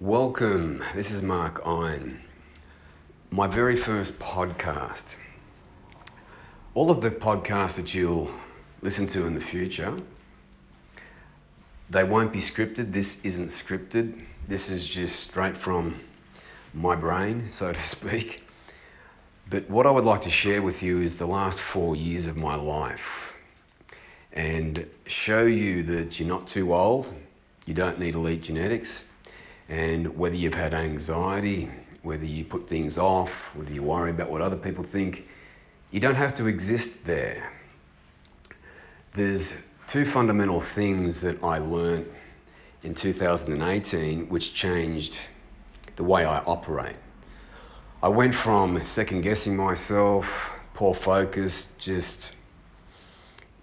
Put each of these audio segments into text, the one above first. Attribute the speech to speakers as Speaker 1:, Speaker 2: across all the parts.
Speaker 1: Welcome. This is Mark Ein. My very first podcast. All of the podcasts that you'll listen to in the future, they won't be scripted. This isn't scripted. This is just straight from my brain, so to speak. But what I would like to share with you is the last four years of my life and show you that you're not too old, you don't need elite genetics, and whether you've had anxiety, whether you put things off, whether you worry about what other people think, you don't have to exist there. There's two fundamental things that I learned in 2018 which changed the way I operate. I went from second guessing myself, poor focus, just,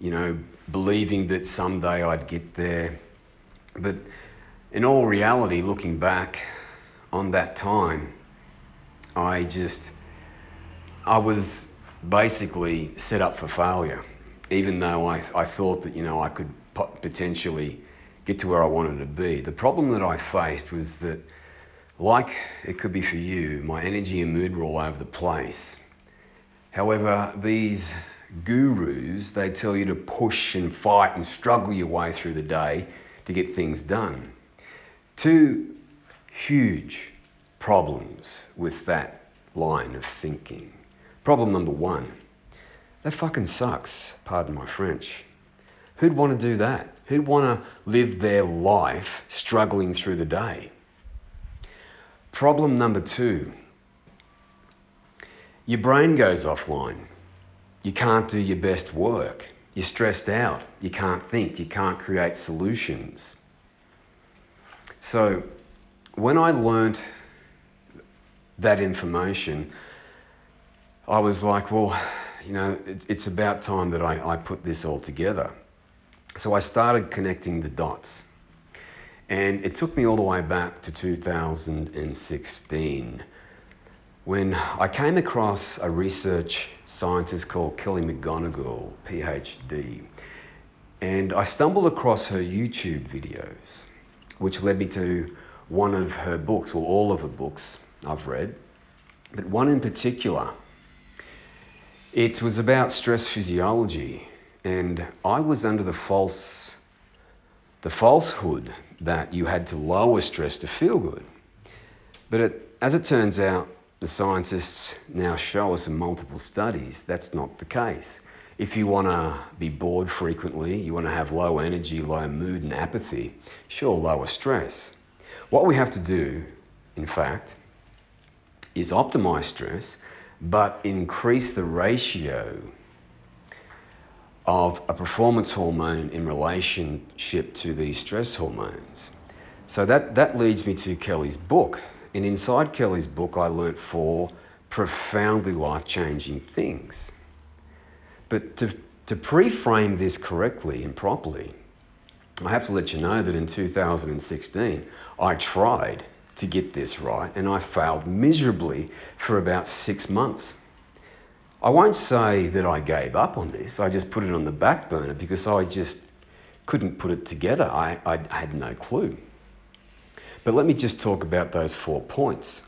Speaker 1: you know, believing that someday I'd get there. But in all reality, looking back on that time, I just, I was basically set up for failure, even though I, I thought that, you know, I could potentially get to where I wanted to be. The problem that I faced was that, like it could be for you, my energy and mood were all over the place. However, these gurus, they tell you to push and fight and struggle your way through the day to get things done. Two huge problems with that line of thinking. Problem number one, that fucking sucks, pardon my French. Who'd want to do that? Who'd want to live their life struggling through the day? Problem number two, your brain goes offline. You can't do your best work. You're stressed out. You can't think. You can't create solutions. So when I learnt that information, I was like, well, you know, it's about time that I, I put this all together. So I started connecting the dots. And it took me all the way back to 2016 when I came across a research scientist called Kelly McGonigal, PhD. And I stumbled across her YouTube videos which led me to one of her books, well, all of her books I've read, but one in particular. It was about stress physiology, and I was under the false, the falsehood that you had to lower stress to feel good. But it, as it turns out, the scientists now show us in multiple studies that's not the case. If you want to be bored frequently, you want to have low energy, low mood, and apathy, sure, lower stress. What we have to do, in fact, is optimize stress, but increase the ratio of a performance hormone in relationship to these stress hormones. So that, that leads me to Kelly's book. And inside Kelly's book, I learnt four profoundly life changing things. But to, to pre frame this correctly and properly, I have to let you know that in 2016, I tried to get this right and I failed miserably for about six months. I won't say that I gave up on this, I just put it on the back burner because I just couldn't put it together. I, I had no clue. But let me just talk about those four points.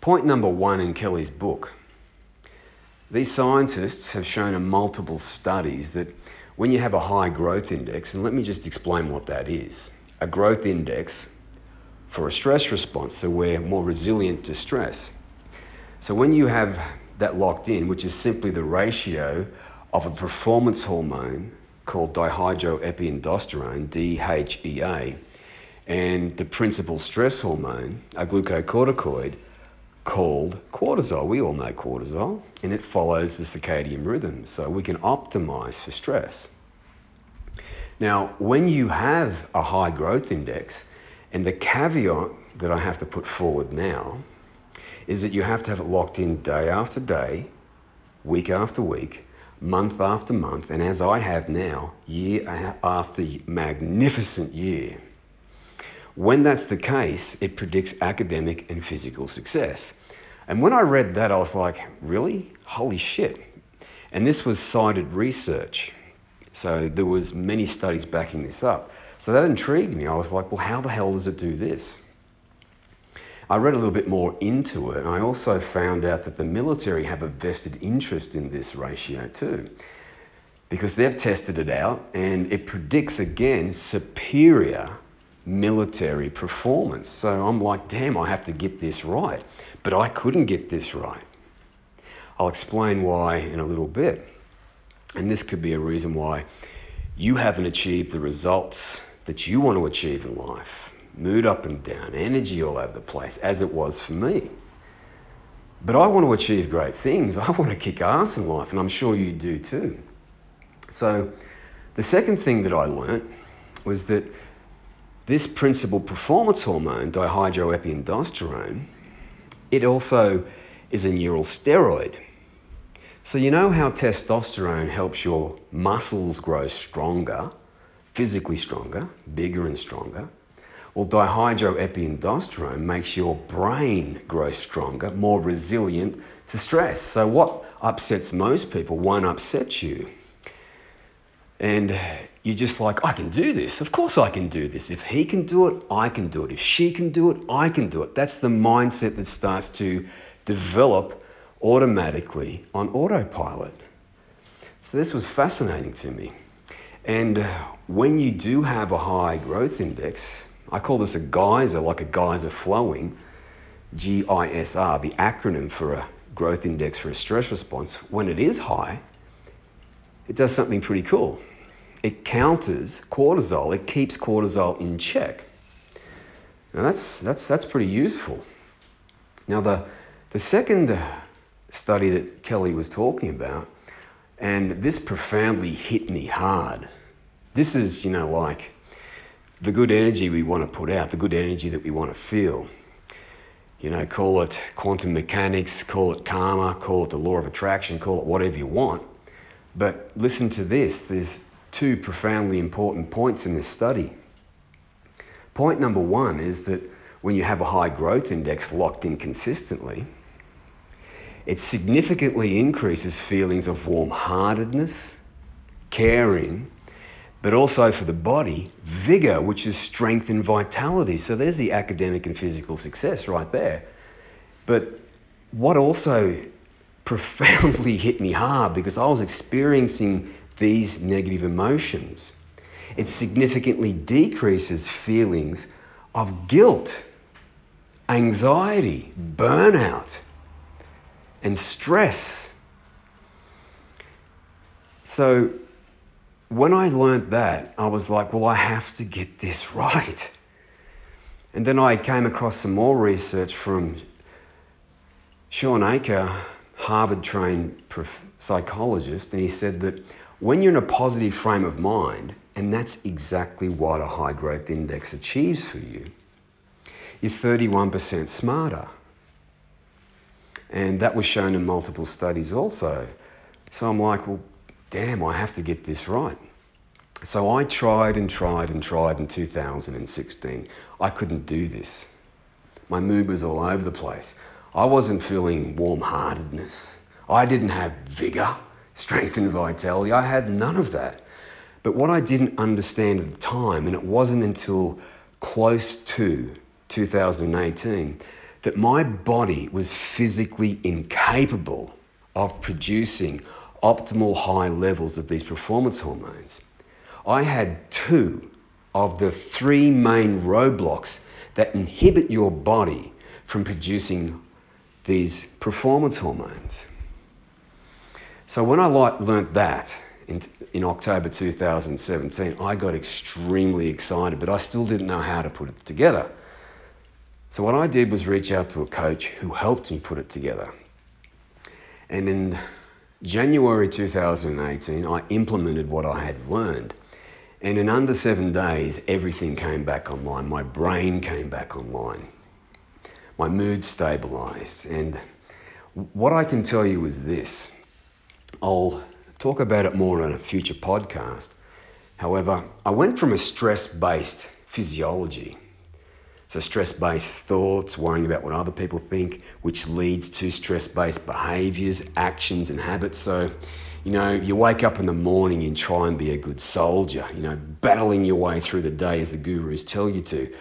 Speaker 1: Point number one in Kelly's book these scientists have shown in multiple studies that when you have a high growth index, and let me just explain what that is a growth index for a stress response, so we're more resilient to stress. So when you have that locked in, which is simply the ratio of a performance hormone called dihydroepiandrosterone, DHEA, and the principal stress hormone, a glucocorticoid, called cortisol. We all know cortisol, and it follows the circadian rhythm, so we can optimize for stress. Now, when you have a high growth index, and the caveat that I have to put forward now is that you have to have it locked in day after day, week after week, month after month, and as I have now, year after magnificent year. When that's the case, it predicts academic and physical success. And when I read that, I was like, really? Holy shit. And this was cited research. So there was many studies backing this up. So that intrigued me. I was like, well, how the hell does it do this? I read a little bit more into it, and I also found out that the military have a vested interest in this ratio too, because they've tested it out and it predicts again superior military performance. So I'm like, damn, I have to get this right. But I couldn't get this right. I'll explain why in a little bit. And this could be a reason why you haven't achieved the results that you want to achieve in life. Mood up and down, energy all over the place, as it was for me. But I want to achieve great things. I want to kick ass in life, and I'm sure you do too. So, the second thing that I learnt was that this principal performance hormone, dihydroepiandrosterone, it also is a neural steroid. So, you know how testosterone helps your muscles grow stronger, physically stronger, bigger and stronger? Well, dihydroepiandrosterone makes your brain grow stronger, more resilient to stress. So, what upsets most people won't upset you. And you're just like, I can do this. Of course, I can do this. If he can do it, I can do it. If she can do it, I can do it. That's the mindset that starts to develop automatically on autopilot. So, this was fascinating to me. And when you do have a high growth index, I call this a geyser, like a geyser flowing, GISR, the acronym for a growth index for a stress response. When it is high, it does something pretty cool. It counters cortisol, it keeps cortisol in check. Now that's, that's, that's pretty useful. Now, the, the second study that Kelly was talking about, and this profoundly hit me hard. This is, you know, like the good energy we want to put out, the good energy that we want to feel. You know, call it quantum mechanics, call it karma, call it the law of attraction, call it whatever you want. But listen to this there's two profoundly important points in this study. Point number one is that when you have a high growth index locked in consistently, it significantly increases feelings of warm heartedness, caring, but also for the body, vigor, which is strength and vitality. So there's the academic and physical success right there. But what also profoundly hit me hard because I was experiencing these negative emotions. It significantly decreases feelings of guilt, anxiety, burnout, and stress. So when I learned that, I was like, well, I have to get this right. And then I came across some more research from Shawn Achor, Harvard trained psychologist, and he said that when you're in a positive frame of mind, and that's exactly what a high growth index achieves for you, you're 31% smarter. And that was shown in multiple studies also. So I'm like, well, damn, I have to get this right. So I tried and tried and tried in 2016. I couldn't do this. My mood was all over the place. I wasn't feeling warm heartedness. I didn't have vigor, strength, and vitality. I had none of that. But what I didn't understand at the time, and it wasn't until close to 2018, that my body was physically incapable of producing optimal high levels of these performance hormones. I had two of the three main roadblocks that inhibit your body from producing these performance hormones. So when I learnt that in, in October 2017, I got extremely excited, but I still didn't know how to put it together. So what I did was reach out to a coach who helped me put it together. And in January 2018, I implemented what I had learned. And in under seven days, everything came back online. My brain came back online. My mood stabilized. And what I can tell you is this I'll talk about it more on a future podcast. However, I went from a stress based physiology so, stress based thoughts, worrying about what other people think, which leads to stress based behaviors, actions, and habits. So, you know, you wake up in the morning and try and be a good soldier, you know, battling your way through the day as the gurus tell you to.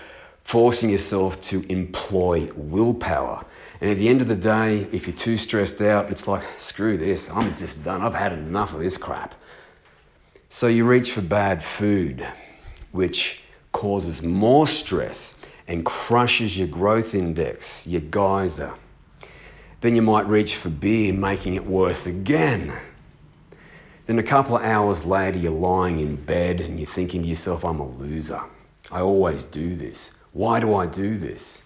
Speaker 1: Forcing yourself to employ willpower. And at the end of the day, if you're too stressed out, it's like, screw this, I'm just done. I've had enough of this crap. So you reach for bad food, which causes more stress and crushes your growth index, your geyser. Then you might reach for beer, making it worse again. Then a couple of hours later, you're lying in bed and you're thinking to yourself, I'm a loser. I always do this. Why do I do this?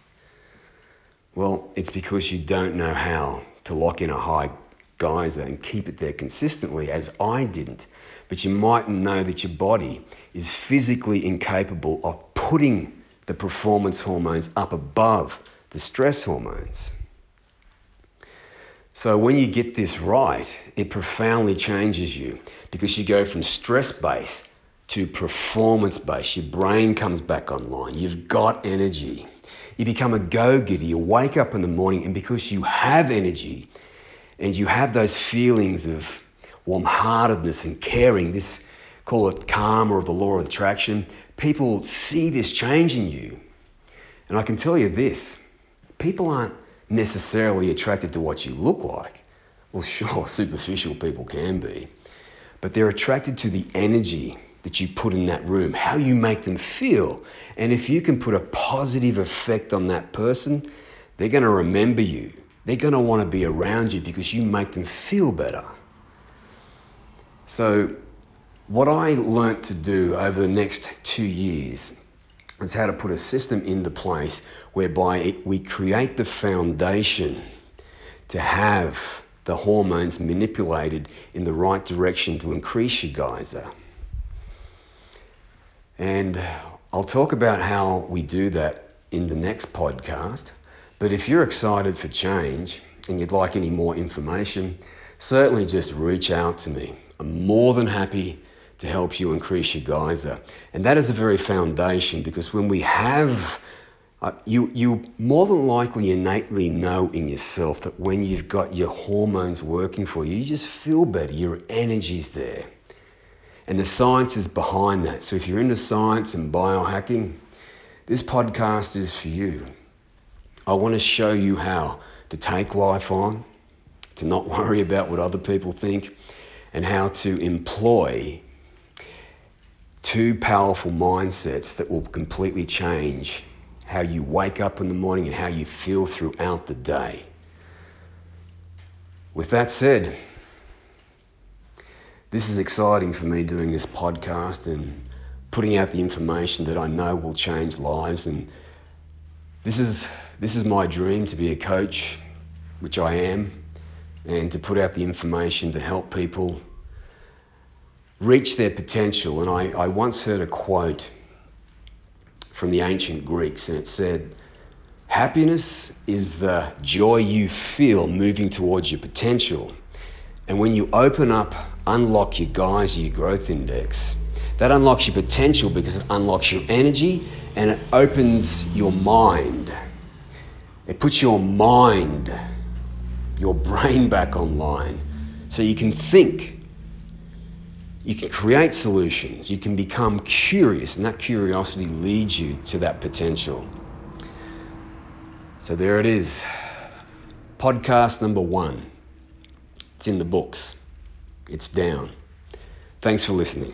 Speaker 1: Well, it's because you don't know how to lock in a high geyser and keep it there consistently, as I didn't. But you mightn't know that your body is physically incapable of putting the performance hormones up above the stress hormones. So when you get this right, it profoundly changes you because you go from stress based to performance based. Your brain comes back online. You've got energy. You become a go getter. You wake up in the morning, and because you have energy and you have those feelings of warm heartedness and caring, this call it karma or the law of attraction, people see this change in you. And I can tell you this people aren't necessarily attracted to what you look like. Well, sure, superficial people can be, but they're attracted to the energy that you put in that room, how you make them feel. And if you can put a positive effect on that person, they're going to remember you. They're going to want to be around you because you make them feel better. So, what I learnt to do over the next two years is how to put a system into place whereby it, we create the foundation to have the hormones manipulated in the right direction to increase your geyser. And I'll talk about how we do that in the next podcast. But if you're excited for change and you'd like any more information, certainly just reach out to me. I'm more than happy to help you increase your geyser. And that is the very foundation because when we have, uh, you, you more than likely innately know in yourself that when you've got your hormones working for you, you just feel better, your energy's there. And the science is behind that. So if you're into science and biohacking, this podcast is for you. I want to show you how to take life on, to not worry about what other people think, and how to employ two powerful mindsets that will completely change how you wake up in the morning and how you feel throughout the day. With that said, this is exciting for me doing this podcast and putting out the information that I know will change lives and this is this is my dream to be a coach, which I am, and to put out the information to help people reach their potential. And I, I once heard a quote from the ancient Greeks, and it said, Happiness is the joy you feel moving towards your potential. And when you open up, unlock your geyser, your growth index, that unlocks your potential because it unlocks your energy and it opens your mind. It puts your mind, your brain back online so you can think. You can create solutions. You can become curious, and that curiosity leads you to that potential. So there it is. Podcast number one. It's in the books. It's down. Thanks for listening.